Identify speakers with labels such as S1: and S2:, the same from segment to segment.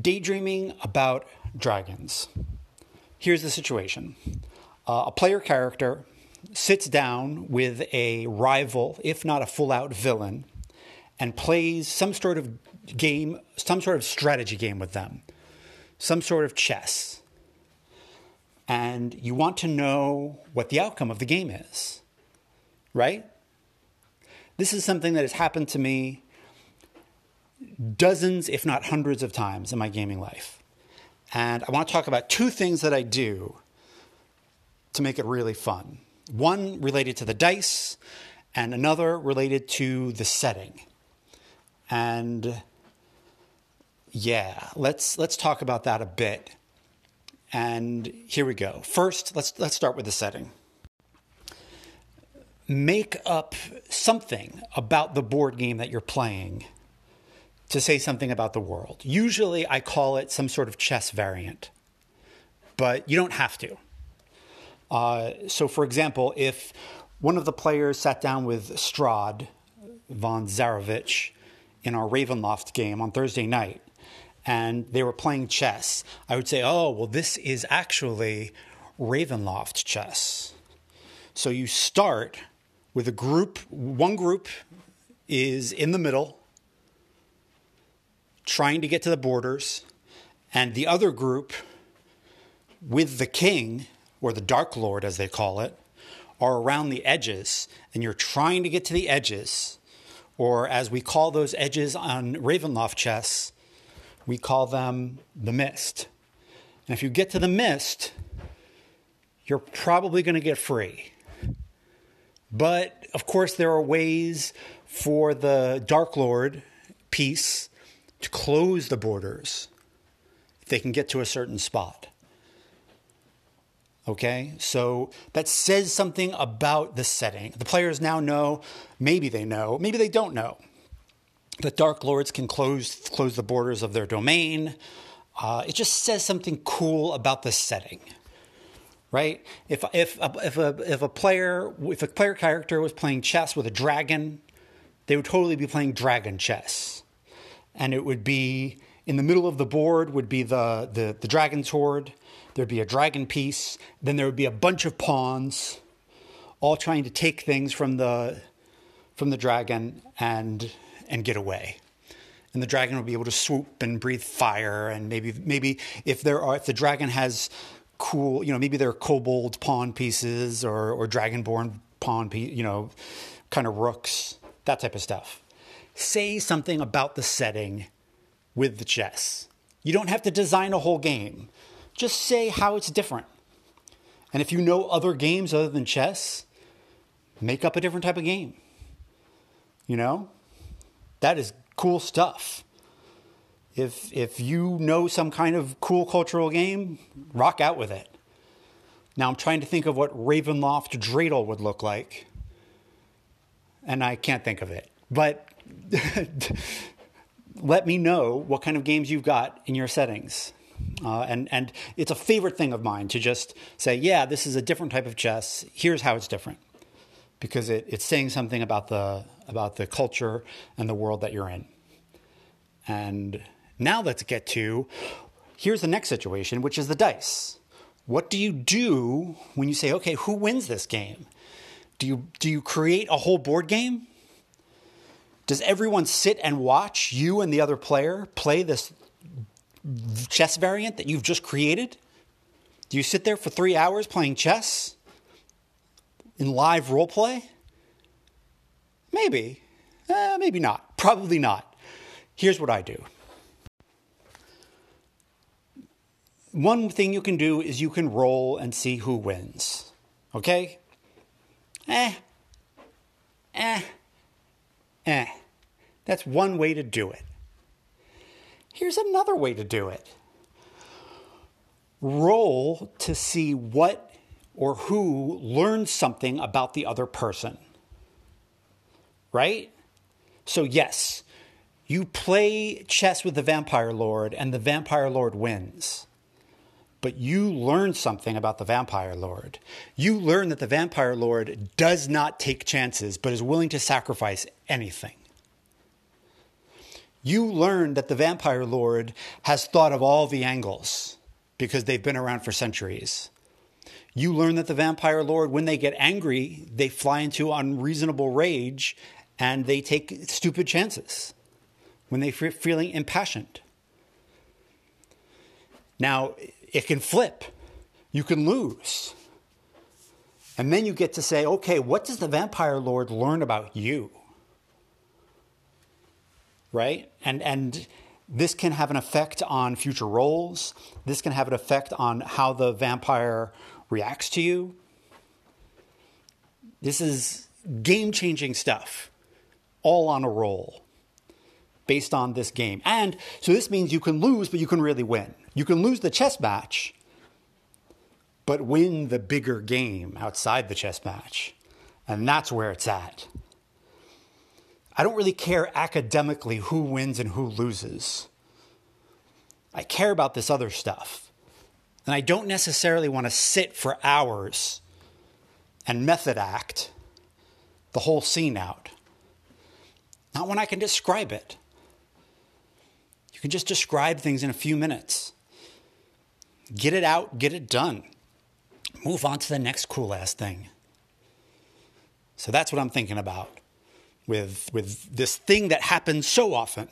S1: Daydreaming about dragons. Here's the situation uh, a player character sits down with a rival, if not a full out villain, and plays some sort of game, some sort of strategy game with them, some sort of chess. And you want to know what the outcome of the game is, right? This is something that has happened to me dozens, if not hundreds of times in my gaming life. And I want to talk about two things that I do to make it really fun. One related to the dice, and another related to the setting. And yeah, let's let's talk about that a bit. And here we go. First, let's let's start with the setting. Make up something about the board game that you're playing to say something about the world. Usually I call it some sort of chess variant, but you don't have to. Uh, so, for example, if one of the players sat down with Strahd von Zarovich in our Ravenloft game on Thursday night, and they were playing chess, I would say, oh, well, this is actually Ravenloft chess. So you start with a group, one group is in the middle, trying to get to the borders, and the other group with the king or the Dark Lord, as they call it, are around the edges, and you're trying to get to the edges, or as we call those edges on Ravenloft chess, we call them the mist. And if you get to the mist, you're probably going to get free. But of course, there are ways for the Dark Lord piece to close the borders if they can get to a certain spot. Okay, so that says something about the setting. The players now know, maybe they know, maybe they don't know, that Dark Lords can close close the borders of their domain. Uh, it just says something cool about the setting, right? If if if a if a player if a player character was playing chess with a dragon, they would totally be playing dragon chess, and it would be in the middle of the board would be the the, the dragon's hoard There'd be a dragon piece. Then there would be a bunch of pawns, all trying to take things from the from the dragon and and get away. And the dragon would be able to swoop and breathe fire. And maybe maybe if there are if the dragon has cool, you know, maybe there are kobold pawn pieces or or dragonborn pawn you know, kind of rooks, that type of stuff. Say something about the setting with the chess. You don't have to design a whole game. Just say how it's different. And if you know other games other than chess, make up a different type of game. You know? That is cool stuff. If if you know some kind of cool cultural game, rock out with it. Now I'm trying to think of what Ravenloft Dreidel would look like. And I can't think of it. But let me know what kind of games you've got in your settings. Uh, and and it's a favorite thing of mine to just say, yeah, this is a different type of chess. Here's how it's different, because it, it's saying something about the about the culture and the world that you're in. And now let's get to here's the next situation, which is the dice. What do you do when you say, okay, who wins this game? Do you do you create a whole board game? Does everyone sit and watch you and the other player play this chess variant that you've just created? Do you sit there for three hours playing chess in live role play? Maybe. Eh, maybe not. Probably not. Here's what I do. One thing you can do is you can roll and see who wins. Okay? Eh. Eh. Eh. That's one way to do it. Here's another way to do it roll to see what or who learns something about the other person. Right? So, yes, you play chess with the Vampire Lord and the Vampire Lord wins. But you learn something about the Vampire Lord. You learn that the Vampire Lord does not take chances, but is willing to sacrifice anything You learn that the vampire lord has thought of all the angles because they've been around for centuries. You learn that the vampire lord, when they get angry, they fly into unreasonable rage and they take stupid chances when they're feeling impassioned. Now, it can flip. You can lose. And then you get to say, okay, what does the vampire lord learn about you? Right? And and this can have an effect on future roles. This can have an effect on how the vampire reacts to you. This is game-changing stuff all on a roll based on this game. And so this means you can lose, but you can really win. You can lose the chess match, but win the bigger game outside the chess match. And that's where it's at. I don't really care academically who wins and who loses. I care about this other stuff. And I don't necessarily want to sit for hours and method act the whole scene out. Not when I can describe it. You can just describe things in a few minutes. Get it out, get it done. Move on to the next cool ass thing. So that's what I'm thinking about with, with this thing that happens so often.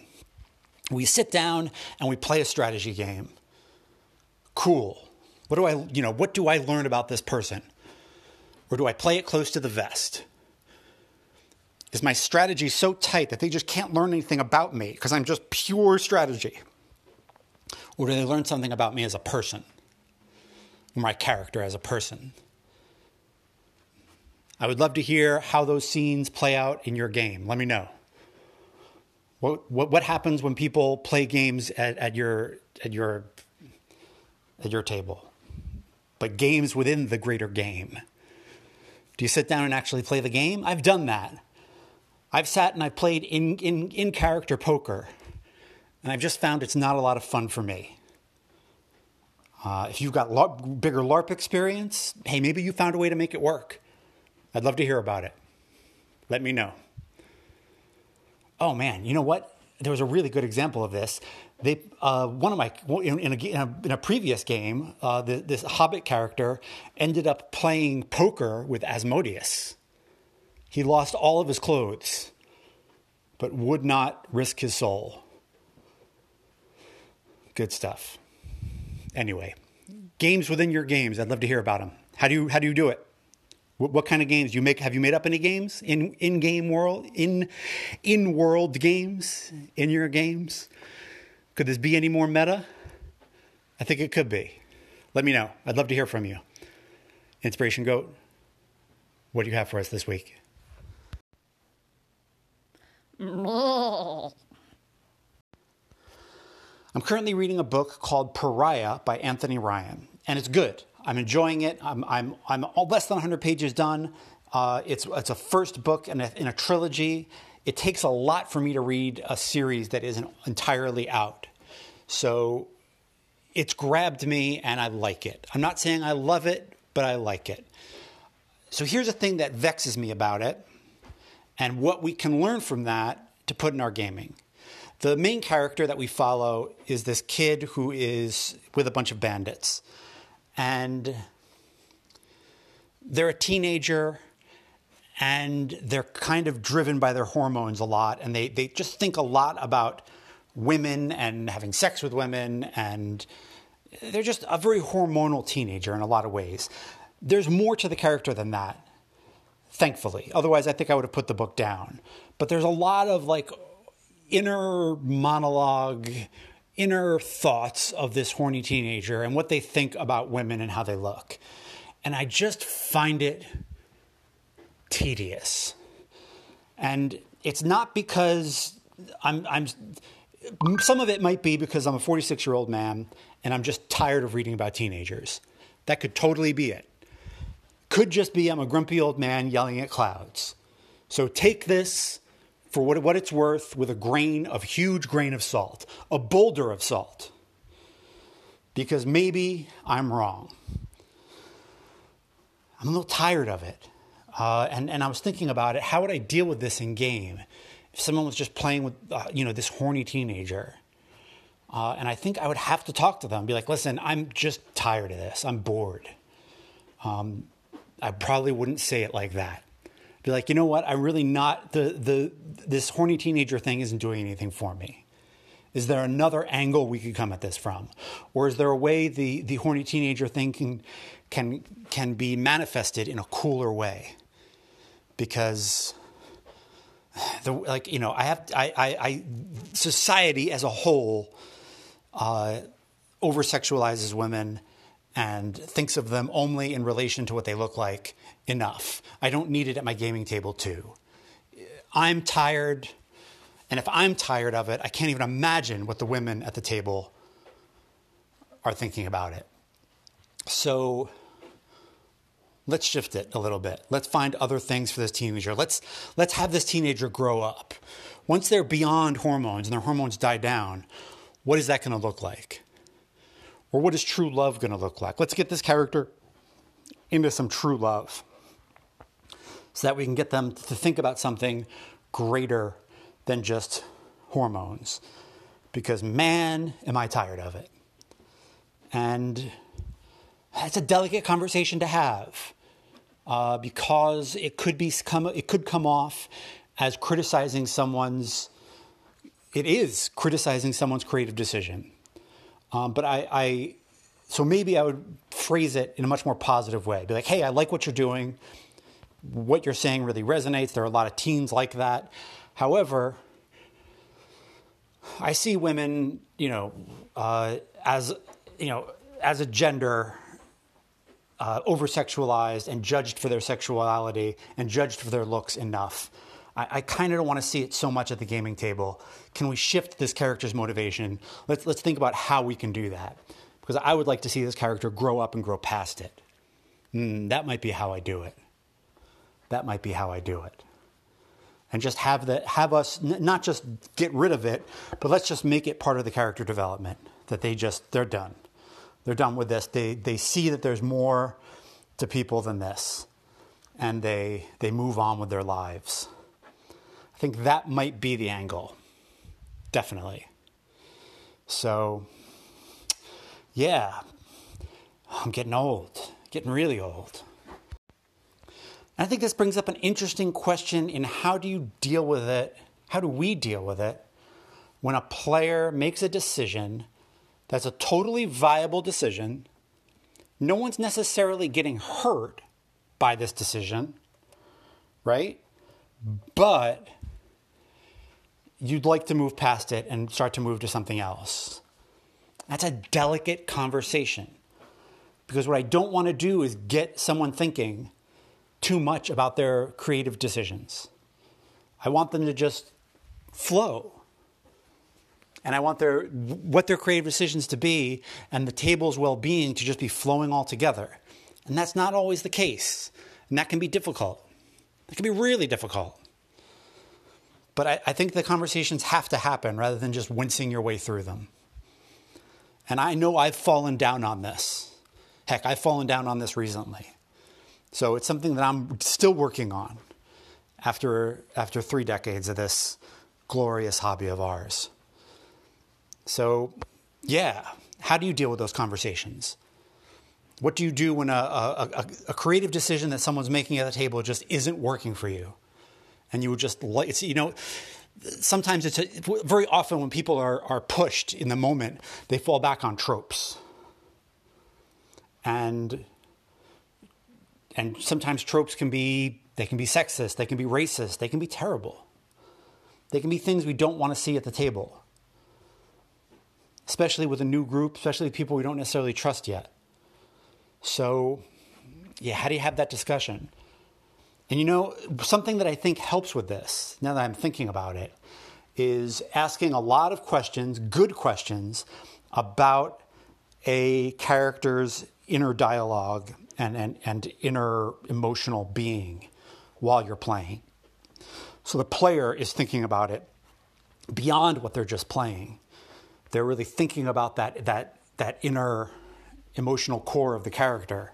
S1: We sit down and we play a strategy game. Cool. What do I, you know, what do I learn about this person? Or do I play it close to the vest? Is my strategy so tight that they just can't learn anything about me because I'm just pure strategy? Or do they learn something about me as a person? Or my character as a person? I would love to hear how those scenes play out in your game. Let me know. What, what, what happens when people play games at, at, your, at, your, at your table? But games within the greater game. Do you sit down and actually play the game? I've done that. I've sat and I've played in, in, in character poker, and I've just found it's not a lot of fun for me. Uh, if you've got LARP, bigger LARP experience, hey, maybe you found a way to make it work. I'd love to hear about it. Let me know. Oh man, you know what? There was a really good example of this. They, uh, one of my in, in, a, in a, previous game, uh, the, this Hobbit character ended up playing poker with Asmodeus. He lost all of his clothes, but would not risk his soul. Good stuff. Anyway, games within your games. I'd love to hear about them. How do you how do you do it? What, what kind of games you make? Have you made up any games in in game world in in world games in your games? Could this be any more meta? I think it could be. Let me know. I'd love to hear from you. Inspiration Goat, what do you have for us this week? I'm currently reading a book called Pariah by Anthony Ryan, and it's good. I'm enjoying it. I'm, I'm, I'm less than 100 pages done. Uh, it's, it's a first book in a, in a trilogy. It takes a lot for me to read a series that isn't entirely out. So it's grabbed me and I like it. I'm not saying I love it, but I like it. So here's a thing that vexes me about it and what we can learn from that to put in our gaming. The main character that we follow is this kid who is with a bunch of bandits. And they're a teenager and they're kind of driven by their hormones a lot. And they, they just think a lot about women and having sex with women. And they're just a very hormonal teenager in a lot of ways. There's more to the character than that thankfully. Otherwise, I think I would have put the book down. But there's a lot of like inner monologue, inner thoughts of this horny teenager and what they think about women and how they look. And I just find it tedious. And it's not because I'm, I'm some of it might be because I'm a 46 year old man and I'm just tired of reading about teenagers. That could totally be it. Could just be I'm a grumpy old man yelling at clouds. So take this for what, what it's worth with a grain of huge grain of salt, a boulder of salt. Because maybe I'm wrong. I'm a little tired of it. Uh, and, and I was thinking about it. How would I deal with this in game? If someone was just playing with, uh, you know, this horny teenager. Uh, and I think I would have to talk to them, be like, listen, I'm just tired of this. I'm bored. Um, I probably wouldn't say it like that. Be like, you know what? I'm really not the the this horny teenager thing isn't doing anything for me. Is there another angle we could come at this from, or is there a way the the horny teenager thing can can can be manifested in a cooler way? Because the like you know I have I I, I society as a whole uh, over sexualizes women and thinks of them only in relation to what they look like enough. I don't need it at my gaming table too. I'm tired, and if I'm tired of it, I can't even imagine what the women at the table are thinking about it. So let's shift it a little bit. Let's find other things for this teenager. Let's let's have this teenager grow up. Once they're beyond hormones and their hormones die down, what is that going to look like? Or what is true love going to look like? Let's get this character into some true love so that we can get them to think about something greater than just hormones. Because man, am I tired of it. And that's a delicate conversation to have uh, because it could be come, it could come off as criticizing someone's. It is criticizing someone's creative decision. Um, but I, I, so maybe I would phrase it in a much more positive way. Be like, hey, I like what you're doing. What you're saying really resonates. There are a lot of teens like that. However, I see women, you know, uh, as you know, as a gender, uh, over sexualized and judged for their sexuality and judged for their looks enough. I, I kind of don't want to see it so much at the gaming table. Can we shift this character's motivation? Let's, let's think about how we can do that. Because I would like to see this character grow up and grow past it. Mm, that might be how I do it. That might be how I do it. And just have, the, have us n- not just get rid of it, but let's just make it part of the character development. That they just, they're done. They're done with this. They, they see that there's more to people than this. And they, they move on with their lives. I think that might be the angle. Definitely. So, yeah, I'm getting old, getting really old. I think this brings up an interesting question in how do you deal with it? How do we deal with it when a player makes a decision that's a totally viable decision? No one's necessarily getting hurt by this decision, right? But you'd like to move past it and start to move to something else. That's a delicate conversation. Because what I don't want to do is get someone thinking too much about their creative decisions. I want them to just flow. And I want their what their creative decisions to be and the table's well-being to just be flowing all together. And that's not always the case. And that can be difficult. It can be really difficult. But I, I think the conversations have to happen rather than just wincing your way through them. And I know I've fallen down on this. Heck, I've fallen down on this recently. So it's something that I'm still working on after, after three decades of this glorious hobby of ours. So, yeah, how do you deal with those conversations? What do you do when a, a, a, creative decision that someone's making at the table just isn't working for you? And you would just like, it's, you know, sometimes it's a, very often when people are, are pushed in the moment, they fall back on tropes. And and sometimes tropes can be they can be sexist, they can be racist, they can be terrible. They can be things we don't want to see at the table. Especially with a new group, especially people we don't necessarily trust yet. So, yeah, how do you have that discussion? And you know, something that I think helps with this, now that I'm thinking about it, is asking a lot of questions, good questions, about a character's inner dialogue and, and, and inner emotional being while you're playing. So the player is thinking about it beyond what they're just playing. They're really thinking about that, that, that inner emotional core of the character.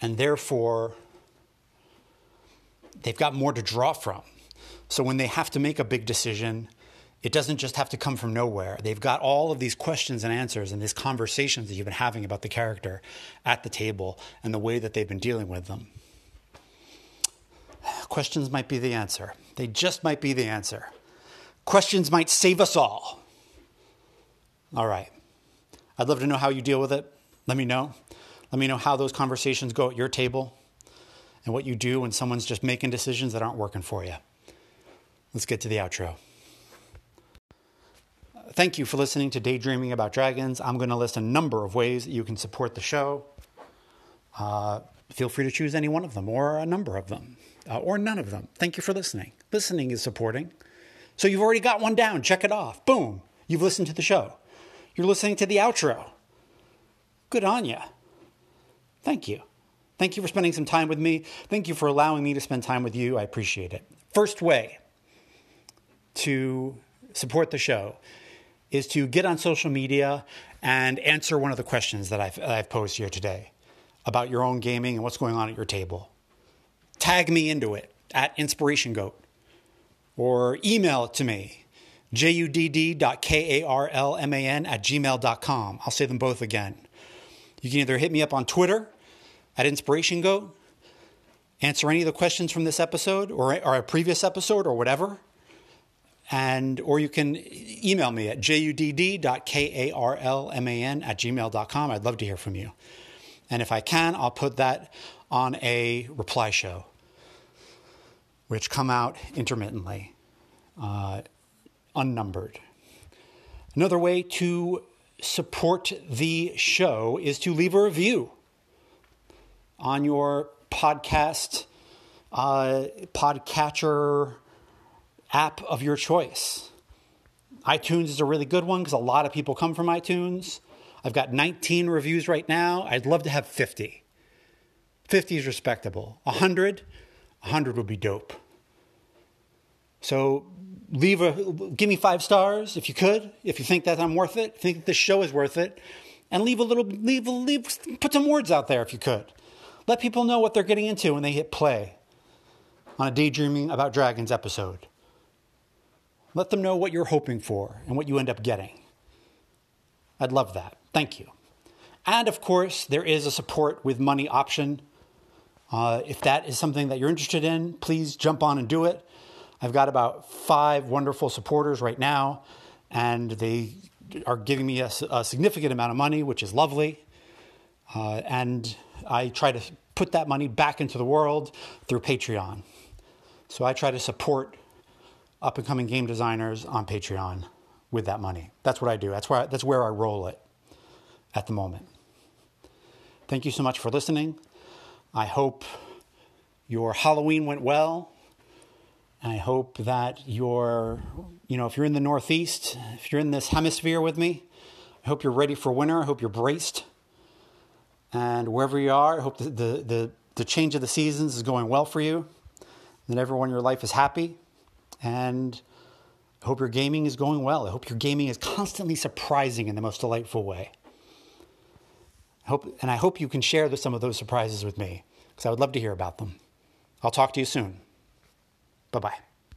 S1: And therefore, they've got more to draw from. So when they have to make a big decision, it doesn't just have to come from nowhere. They've got all of these questions and answers and these conversations that you've been having about the character at the table and the way that they've been dealing with them. Questions might be the answer. They just might be the answer. Questions might save us all. All right. I'd love to know how you deal with it. Let me know. Let me know how those conversations go at your table and what you do when someone's just making decisions that aren't working for you. Let's get to the outro. Thank you for listening to Daydreaming About Dragons. I'm going to list a number of ways that you can support the show. Uh, feel free to choose any one of them or a number of them uh, or none of them. Thank you for listening. Listening is supporting. So you've already got one down. Check it off. Boom. You've listened to the show. You're listening to the outro. Good on you. Thank you. Thank you for spending some time with me. Thank you for allowing me to spend time with you. I appreciate it. First way to support the show is to get on social media and answer one of the questions that I've, I've posed here today about your own gaming and what's going on at your table. Tag me into it at Inspiration Goat or email it to me, judd.karlman at gmail.com. I'll say them both again. You can either hit me up on Twitter at Inspiration Goat, answer any of the questions from this episode or, or a previous episode or whatever and or you can email me at judd.karlman at gmail.com. I'd love to hear from you. And if I can, I'll put that on a reply show, which come out intermittently, uh, unnumbered. Another way to support the show is to leave a review on your podcast uh, podcatcher app of your choice. iTunes is a really good one because a lot of people come from iTunes. I've got 19 reviews right now. I'd love to have 50. 50 is respectable. 100, 100 would be dope. So leave a give me 5 stars if you could, if you think that I'm worth it, think this show is worth it, and leave a little leave leave put some words out there if you could. Let people know what they're getting into when they hit play on a daydreaming about dragons episode. Let them know what you're hoping for and what you end up getting. I'd love that. Thank you. And of course, there is a support with money option. Uh, if that is something that you're interested in, please jump on and do it. I've got about five wonderful supporters right now, and they are giving me a, a significant amount of money, which is lovely. Uh, and I try to put that money back into the world through Patreon. So I try to support up and coming game designers on Patreon with that money. That's what I do. That's where I, that's where I roll it at the moment. Thank you so much for listening. I hope your Halloween went well. I hope that you're, you know, if you're in the Northeast, if you're in this hemisphere with me, I hope you're ready for winter. I hope you're braced. And wherever you are, I hope the, the, the, the change of the seasons is going well for you, that everyone in your life is happy and I hope your gaming is going well. I hope your gaming is constantly surprising in the most delightful way. I hope, and I hope you can share some of those surprises with me because I would love to hear about them. I'll talk to you soon. Bye bye.